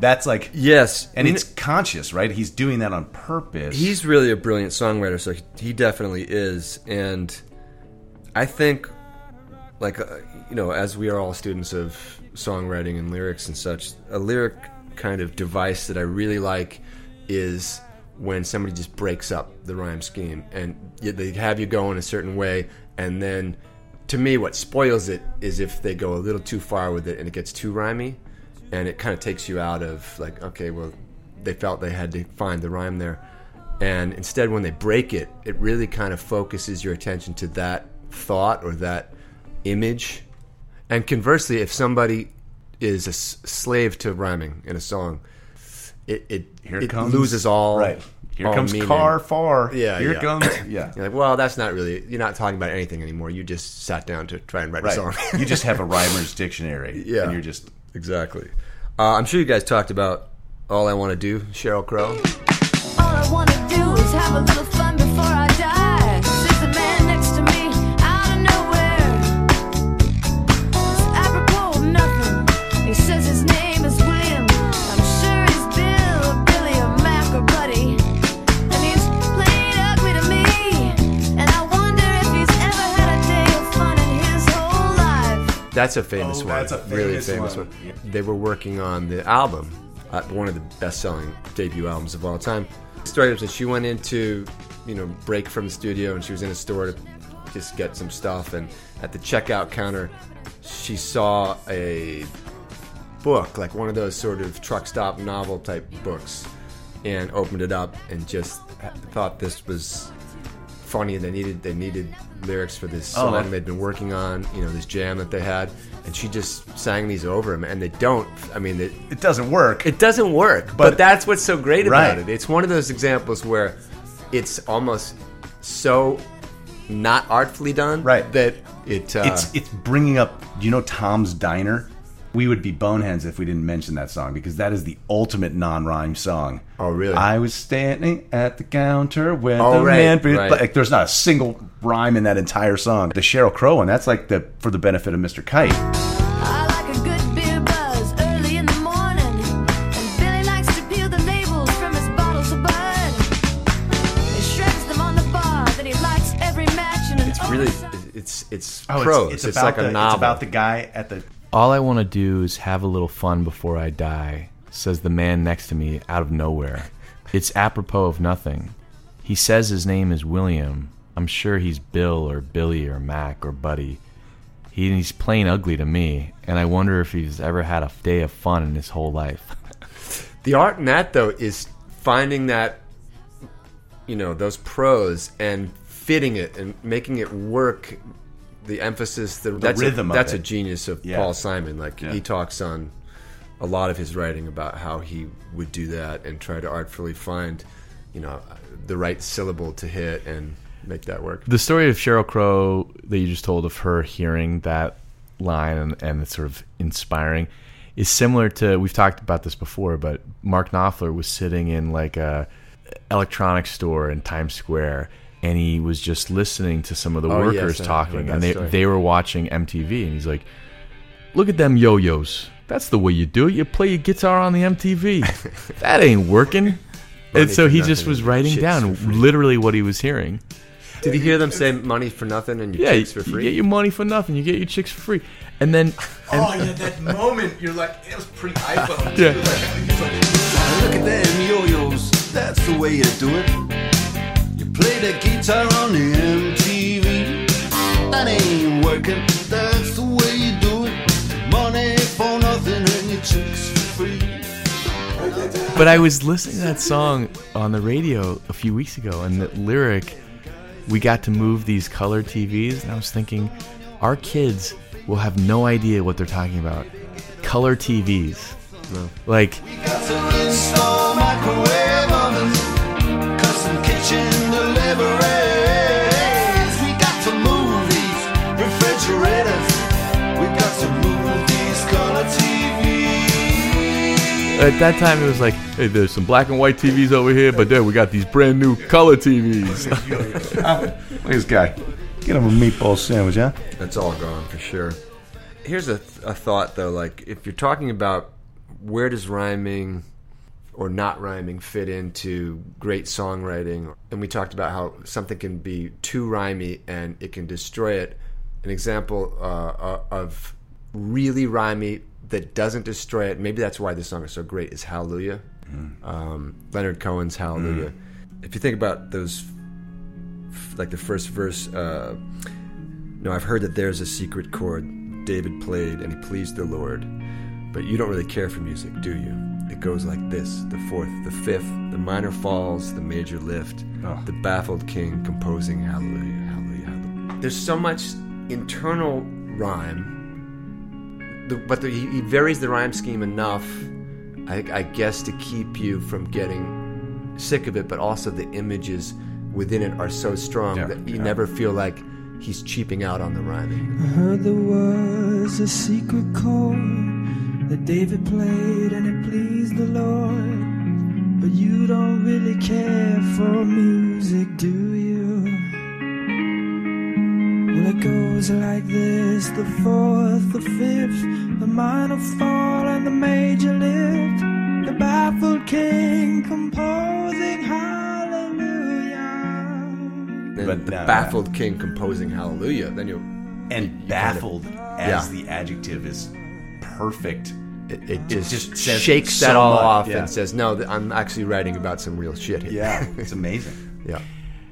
That's like yes, and it's conscious, right? He's doing that on purpose. He's really a brilliant songwriter, so he- he definitely is. And I think, like, uh, you know, as we are all students of songwriting and lyrics and such, a lyric kind of device that I really like is when somebody just breaks up the rhyme scheme and they have you go in a certain way, and then to me, what spoils it is if they go a little too far with it and it gets too rhymey, and it kind of takes you out of like, okay, well, they felt they had to find the rhyme there, and instead, when they break it, it really kind of focuses your attention to that thought or that image. And conversely, if somebody is a s- slave to rhyming in a song, it it it comes. loses all Right. Here all comes meaning. car far. Yeah, Here yeah. comes- yeah. You're like, well, that's not really. You're not talking about anything anymore. You just sat down to try and write Right. a song. you just have a rhymer's dictionary. Yeah. And you're just exactly. Uh, I'm sure you guys talked about all I want to do, Sheryl Crow. All I wanna do is have a little That's a famous Oh, one. that's a really famous famous one. one. They were working on the album, uh, one of the best-selling debut albums of all time. Story was that she went into, you know, break from the studio, and she was in a store to just get some stuff. And at the checkout counter, she saw a book, like one of those sort of truck stop novel type books, and opened it up and just thought this was funny. They needed they needed lyrics for this Oh, song that- they'd been working on, you know, this jam that they had, and she just sang these over him. And they don't. I mean, they, it doesn't work. It doesn't work. But, But- that's what's so great about Right. it. It's one of those examples where it's almost so not artfully done, right? That it uh, it's it's bringing up. Do you know Tom's Diner? We would be boneheads if we didn't mention that song because that is the ultimate non-rhyme song. Oh, really? I was standing at the counter when Oh, the right, man. right. Like, there's not a single rhyme in that entire song. The Sheryl Crow one. That's like the for the benefit of Mr. Kite. I like a good beer buzz early in the morning. And Billy likes to peel the labels from his bottles of bud. He shreds them on the bar, then he lights every match in an it's really it's it's Oh, it's- prose. it's It's, about like a the- it's about the guy at the All I want to do is have a little fun before I die, says the man next to me out of nowhere. It's apropos of nothing. He says his name is William. I'm sure he's Bill or Billy or Mac or Buddy. He, he's plain ugly to me, and I wonder if he's ever had a day of fun in his whole life. The art in that though is finding that you know those pros and fitting it and making it work. The emphasis, the, that's rhythm A, of that's it. a genius of Yeah. Paul Simon. Like Yeah. he talks on a lot of his writing about how he would do that and try to artfully find, you know, the right syllable to hit and make that work. The story of Sheryl Crow that you just told of her hearing that line and, and it's sort of inspiring is similar to we've talked about this before, but Mark Knopfler was sitting in like a electronics store in Times Square and he was just listening to some of the Oh, workers I heard talking and they story. they were watching MTV and he's like Look at them yo-yos. That's the way you do it. You play your guitar on the MTV. that ain't working. And so for he just was writing shits down literally what he was hearing. Did you hear them say money for nothing and your Yeah, chicks for you free? get your money for nothing. You get your chicks for free, and then and, Oh yeah, that moment you're like it was pre iPhone. Yeah. Look at them yo-yos, that's the way you do it. You play the guitar on the MTV. That ain't working, that's the way you do it. Money for nothing and your chicks for free. but I was listening to that song on the radio a few weeks ago, and the lyric, "We got to move these color TVs," and I was thinking, our kids will have no idea what they're talking about. Color TVs, like at that time it was like, hey, there's some black and white TVs over here, but then we got these brand new color TVs. Look at this guy. Get him a meatball sandwich, huh? That's all gone for sure. Here's a, a thought though: like if you're talking about where does rhyming or not rhyming fit into great songwriting, and we talked about how something can be too rhymy and it can destroy it. An example uh, uh, of really rhymy that doesn't destroy it. Maybe that's why this song is so great. Is Hallelujah, um, Leonard Cohen's Hallelujah. If you think about those f- like the first verse. Uh, no, I've heard that there's a secret chord David played and he pleased the Lord. But you don't really care for music, do you? It goes like this the fourth, the fifth, the minor falls, the major lift, the baffled king composing hallelujah, hallelujah, hallelujah. There's so much internal rhyme, the, but the, he, he varies the rhyme scheme enough, I, I guess, to keep you from getting sick of it, but also the images within it are so strong Yeah, that you yeah. never feel like he's cheaping out on the rhyming. I heard there was a secret chord that David played and it pleased the Lord. But you don't really care for music, do you? Well, it goes like this the fourth, the fifth, the minor fall, and the major lift. The baffled king composing hallelujah. Then But the no, baffled king composing Hallelujah. Then you And baffled as the adjective is perfect. It, it just, says shakes so that all much. off Yeah. and says, "No, I'm actually writing about some real shit here." Yeah, it's amazing. yeah.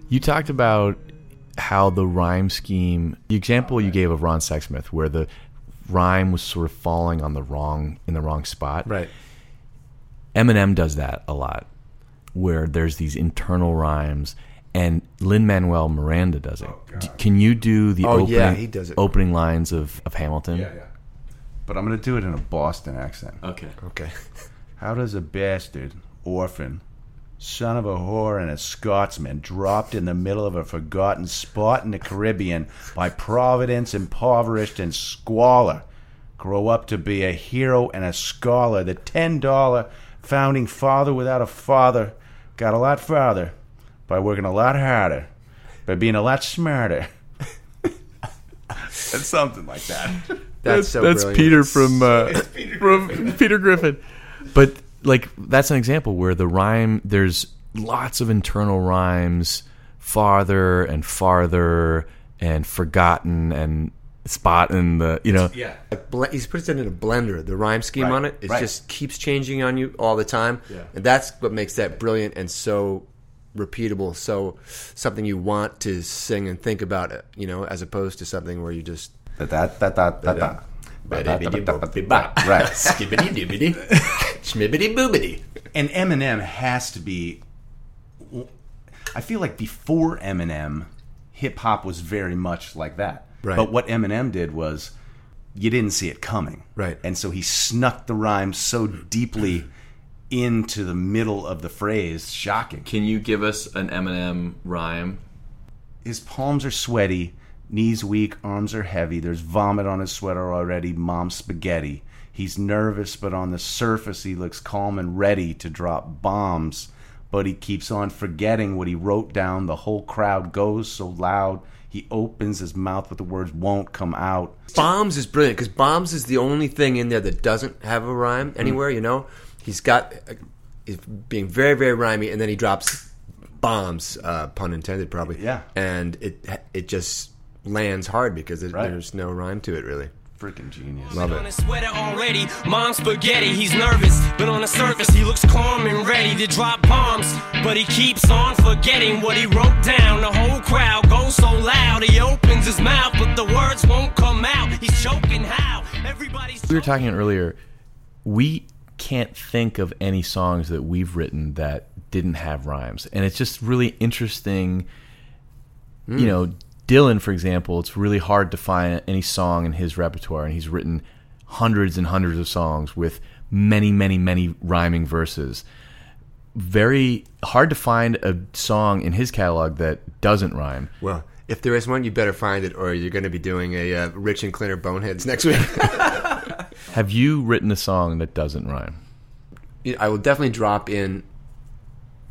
You talked about how the rhyme scheme, the example you gave of Ron Sexsmith, where the rhyme was sort of falling on the wrong in the wrong spot. Right. Eminem does that a lot, where there's these internal rhymes, and Lin Manuel Miranda does it. Oh, D- Can you do the Oh, opening, yeah, he does it. opening lines of, of Hamilton? Yeah, yeah. But I'm going to do it in a Boston accent. Okay. Okay. How does a bastard, orphan, son of a whore and a Scotsman, dropped in the middle of a forgotten spot in the Caribbean by providence, impoverished, and squalor, grow up to be a hero and a scholar? The $10 founding father without a father got a lot farther by working a lot harder, by being a lot smarter. It's something like that. That's so that's brilliant. Peter from uh, from Peter Griffin. But like that's an example where the rhyme there's lots of internal rhymes, farther and farther and forgotten and spot in the you know Yeah. Like ble- he's put it in a blender. The rhyme scheme Right, on it, it right. just keeps changing on you all the time. Yeah. And that's what makes that brilliant and so repeatable. So something you want to sing and think about it, you know, as opposed to something where you just Da da da da da da. Right. Schmibbity boobity. And Eminem has to be. I feel like before Eminem, hip hop was very much like that. Right. But what Eminem did was, you didn't see it coming. Right. And so he snuck the rhyme so deeply into the middle of the phrase, shocking. Can you give us an Eminem rhyme? His palms are sweaty, knees weak, arms are heavy. There's vomit on his sweater already, mom's spaghetti. He's nervous, but on the surface he looks calm and ready to drop bombs. But he keeps on forgetting what he wrote down. The whole crowd goes so loud. He opens his mouth, but the words won't come out. Bombs is brilliant because Bombs is the only thing in there that doesn't have a rhyme anywhere. You know, he's got uh, he's being very very rhymey, and then he drops bombs, uh, pun intended, probably. Yeah. and it it just lands hard because it, Right. there's no rhyme to it really. Freaking genius. Love it. on it. his sweater already. Mom's spaghetti, he's nervous, but on the surface he looks calm and ready to drop bombs. But he keeps on forgetting what he wrote down. The whole crowd goes so loud, he opens his mouth, but the words won't come out. He's choking how? Everybody's We were talking earlier. We can't think of any songs that we've written that didn't have rhymes, and it's just really interesting. You hmm. know, Dylan, for example, it's really hard to find any song in his repertoire, and he's written hundreds and hundreds of songs with many, many, many rhyming verses. Very hard to find a song in his catalog that doesn't rhyme. Well, if there is one, you better find it, or you're going to be doing a uh, Rich and Clinner Boneheads next week. Have you written a song that doesn't rhyme? I will definitely drop in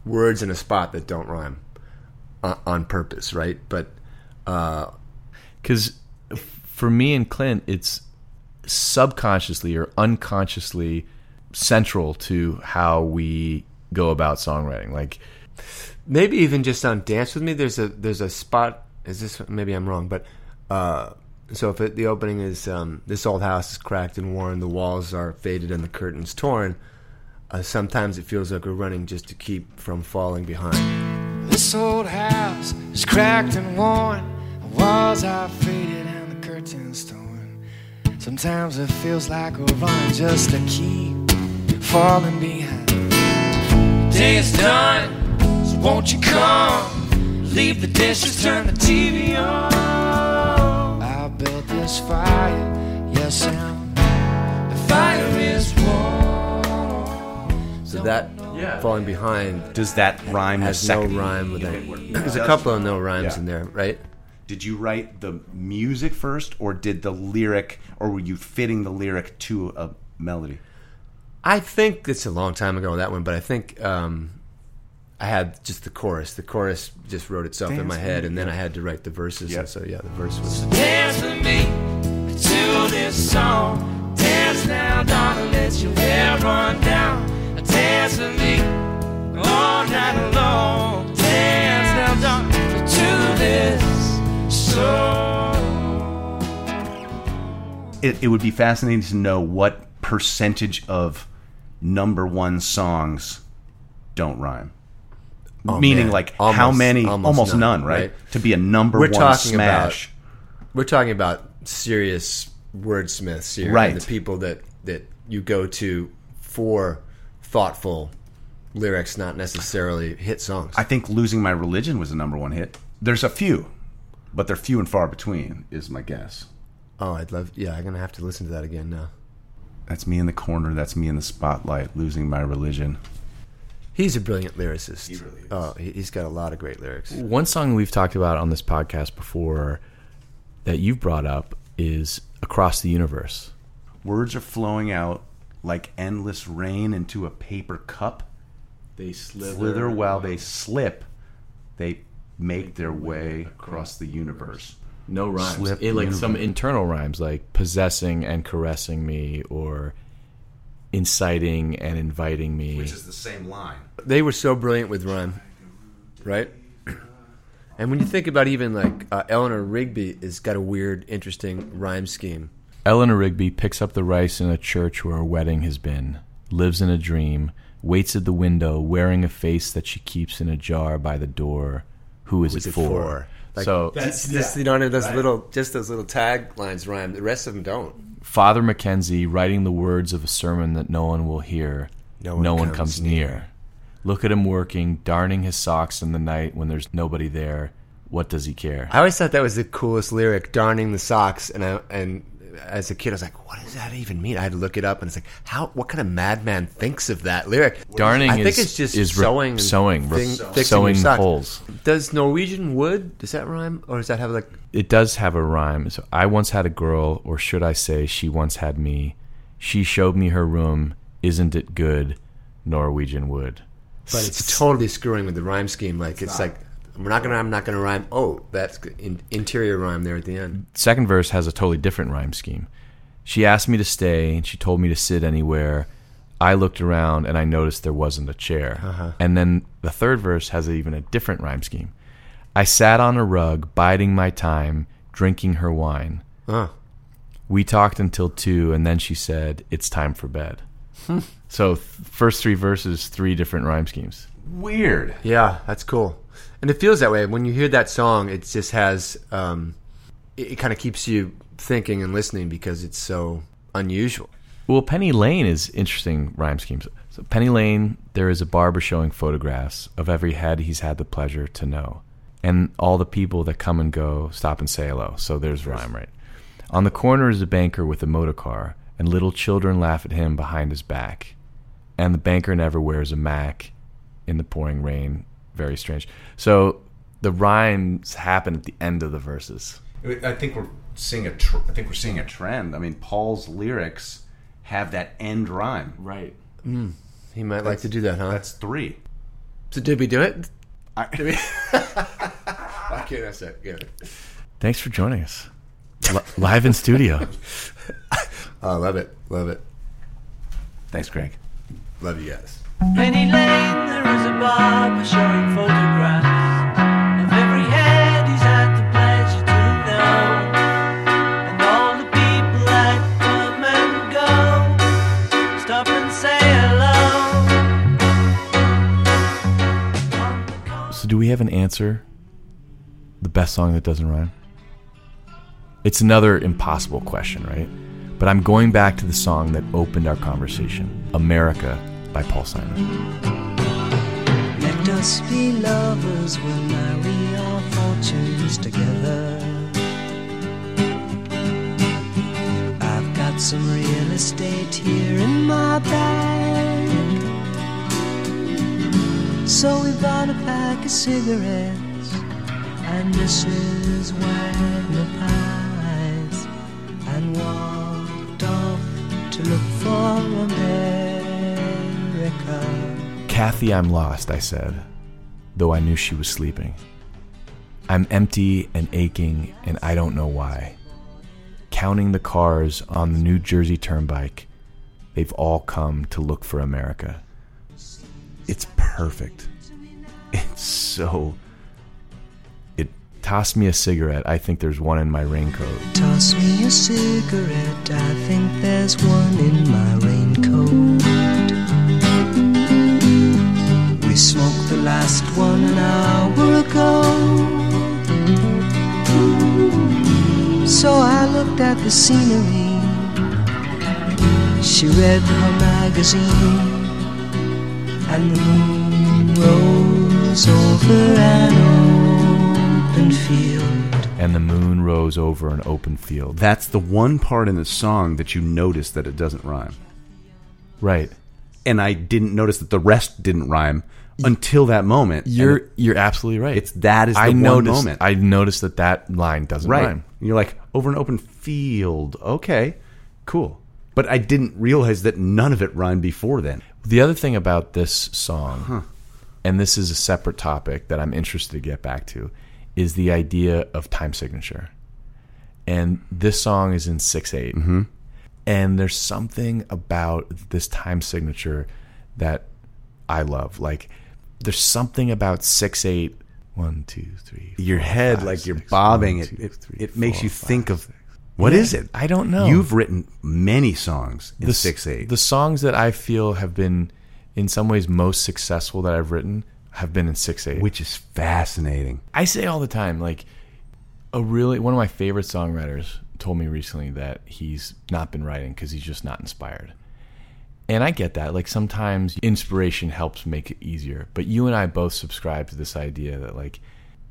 words in a spot that don't rhyme uh, on purpose, right? But uh, because for me and Clint, it's subconsciously or unconsciously central to how we go about songwriting. Like maybe even just on Dance with Me, there's a there's a spot. Is this maybe I'm wrong, but uh, so if it, the opening is um, this old house is cracked and worn, the walls are faded and the curtains torn. Uh, sometimes it feels like we're running just to keep from falling behind. This old house is cracked and worn. The walls are faded and the curtains torn. Sometimes it feels like we're running just to keep falling behind. Day is done, so won't you come? Leave the dishes, turn the TV on. I built this fire, yes, and the fire is warm. So that Yeah. Falling behind. Does that rhyme? Has the no rhyme with Okay, it. There's a couple of no rhymes Yeah. in there, right? Did you write the music first, or did the lyric, or were you fitting the lyric to a melody? I think it's a long time ago that one, but I think um, I had just the chorus. The chorus just wrote itself in my head, me, and then. I had to write the verses. And so yeah, the verse was. Dance with me to this song. Dance now, darling, let your hair run down. Dance with me all night long. Dance now, darling, to this It, it would be fascinating to know what percentage of number one songs don't rhyme. Oh, Meaning, man. like how many? almost Almost, none, none, right? right? To be a number We're one smash. about. We're talking about serious wordsmiths here, Right. The people that that you go to for thoughtful lyrics, not necessarily hit songs. I think "Losing My Religion" was the number one hit. There's a few, but they're few and far between. Is my guess. Oh, I'd love. Yeah, I'm gonna have to listen to that again now. That's me in the corner. That's me in the spotlight. Losing my religion. He's a brilliant lyricist. He really is. Oh, he- he's got a lot of great lyrics. One song we've talked about on this podcast before that you've brought up is Across the Universe. Words are flowing out like endless rain into a paper cup. They slither while they slip. They make their way across the universe. No rhymes. Slip It, like universe. some internal rhymes, like possessing and caressing me, or inciting and inviting me. Which is the same line. They were so brilliant with rhyme, right? And when you think about even like uh, Eleanor Rigby has got a weird, interesting rhyme scheme. Eleanor Rigby picks up the rice in a church where a wedding has been, lives in a dream, waits at the window, wearing a face that she keeps in a jar by the door. Who is, Who's it it for? for? Like, so that's, this, you know, those little, just those little taglines rhyme. The rest of them don't. Father Mackenzie writing the words of a sermon that no one will hear. No one comes, comes near. Look at him working, darning his socks in the night when there's nobody there. What does he care? I always thought that was the coolest lyric, darning the socks. And I, and as a kid, I was like, what does that even mean? I had to look it up, and it's like, how? What kind of madman thinks of that lyric? Darning I think is- it's just is re- sewing, and sewing, thing- sewing. Sewing socks. holes. Does Norwegian wood? Does that rhyme, or does that have like? It does have a rhyme. So I once had a girl, or should I say, she once had me. She showed me her room. Isn't it good? Norwegian wood. But it's totally screwing with the rhyme scheme. Like it's like we're not gonna. I'm not gonna rhyme. Oh, that's good. In, interior rhyme there at the end. Second verse has a totally different rhyme scheme. She asked me to stay, and she told me to sit anywhere. I looked around and I noticed there wasn't a chair. Uh-huh. And then the third verse has even a different rhyme scheme. I sat on a rug, biding my time, drinking her wine. Huh. We talked until two, and then she said, "It's time for bed." So, th- first three verses, three different rhyme schemes. Weird. Yeah, that's cool. And it feels that way when you hear that song. It just has. Um, it, it kind of keeps you thinking and listening because it's so unusual. Well, Penny Lane is interesting rhyme schemes. So Penny Lane, there is a barber showing photographs of every head he's had the pleasure to know, and all the people that come and go stop and say hello. So there's rhyme, right? On the corner is a banker with a motor car, and little children laugh at him behind his back. And the banker never wears a mac in the pouring rain. Very strange. So the rhymes happen at the end of the verses. I think we're seeing a. Tr- I think we're seeing a trend. I mean, Paul's lyrics have that end rhyme. Right. Mm. He might like to do that, huh? That's three. So did we do it? I, Did we? okay, that's it. Yeah. Thanks for joining us. Li- live in studio. I love it. Love it. Thanks, Greg. Love you guys. So, do we have an answer? The best song that doesn't rhyme? It's another impossible question, right? But I'm going back to the song that opened our conversation America by Paul Simon. Us be lovers, we'll marry our fortunes together. I've got some real estate here in my bag. So we bought a pack of cigarettes and Mrs. Wagner pies and walked off to look for America. Kathy, I'm lost, I said, though I knew she was sleeping. I'm empty and aching, and I don't know why. Counting the cars on the New Jersey Turnpike, they've all come to look for America. It's perfect. It's so. It tossed me a cigarette. I think there's one in my raincoat. Toss me a cigarette, I think there's one in my raincoat. Last one an hour ago. So I looked at the scenery. She read her magazine, and the moon rose over an open field. And the moon rose over an open field. That's the one part in the song that you notice that it doesn't rhyme. Right. And I didn't notice that the rest didn't rhyme until that moment. You're And you're absolutely right. It's that is the I one noticed, moment. I noticed that that line doesn't right. rhyme. And you're like over an open field. Okay, cool. But I didn't realize that none of it rhymed before then. The other thing about this song, and this is a separate topic that I'm interested to get back to, is the idea of time signature. And this song is in 6 8. Mhm. And there's something about this time signature that I love. Like, there's something about 6 8. One, two, three. Your head, five, like you're six, bobbing. one, it two, it, three, it makes four, you five, think of six. what Yeah, is it? I don't know. You've written many songs in the, six eight. The songs that I feel have been, in some ways, most successful that I've written have been in six eight, which is fascinating. I say all the time, like a really one of my favorite songwriters told me recently that he's not been writing because he's just not inspired. And I get that. Like sometimes inspiration helps make it easier. But you and I both subscribe to this idea that like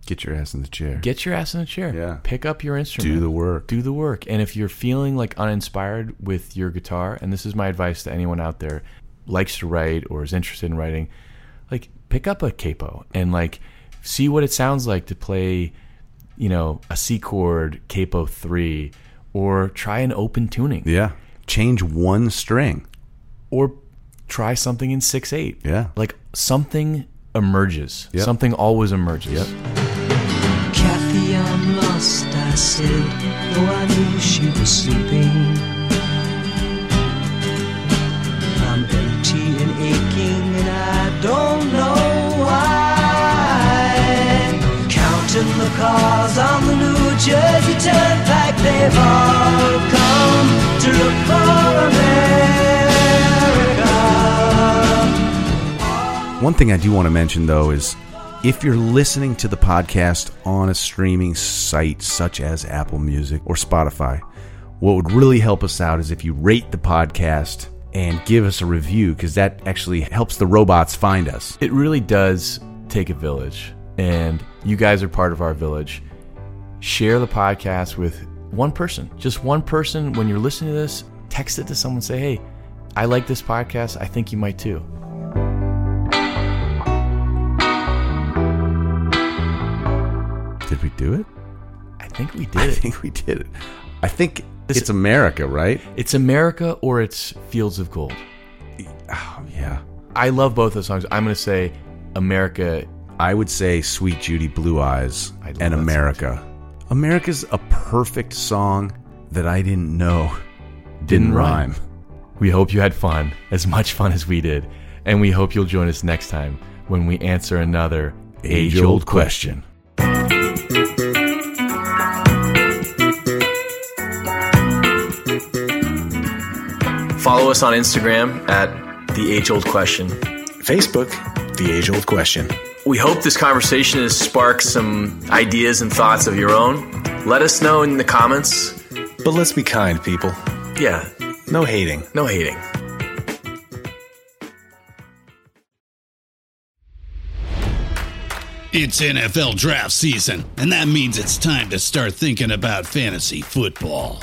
Get your ass in the chair. get your ass in the chair. Yeah. Pick up your instrument. Do the work. Do the work. And if you're feeling like uninspired with your guitar, and this is my advice to anyone out there likes to write or is interested in writing, like pick up a capo and like see what it sounds like to play, you know, a C chord capo 3 or try an open tuning Yeah. Change one string. Or try something in 6 8. Yeah. Like something emerges. Yep. Something always emerges. Kathy, I'm lost, I said, though I knew she was sleeping. I'm empty and aching, and I don't know why. Counting the cars on the New Jersey Turnpike, they've all come to look for America. One thing I do want to mention though is if you're listening to the podcast on a streaming site such as Apple Music or Spotify, what would really help us out is if you rate the podcast and give us a review because that actually helps the robots find us. It really does take a village, and you guys are part of our village. Share the podcast with one person, just one person. When you're listening to this, text it to someone. Say, "Hey, I like this podcast. I think you might too." Did we do it? I think we did. I it. think we did it. I think it's America, right? It's America or it's Fields of Gold. Oh, yeah. I love both of those songs. I'm going to say America. I would say Suite Judy Blue Eyes and America. America's a perfect song that I didn't know didn't, Didn't rhyme. rhyme. We hope you had fun, as much fun as we did, and we hope you'll join us next time when we answer another age-old question. Follow us on Instagram at The Age Old Question. Facebook, The Age Old Question. We hope this conversation has sparked some ideas and thoughts of your own. Let us know in the comments. But let's be kind, people. Yeah, No hating. no hating. It's NFL draft season, and that means it's time to start thinking about fantasy football.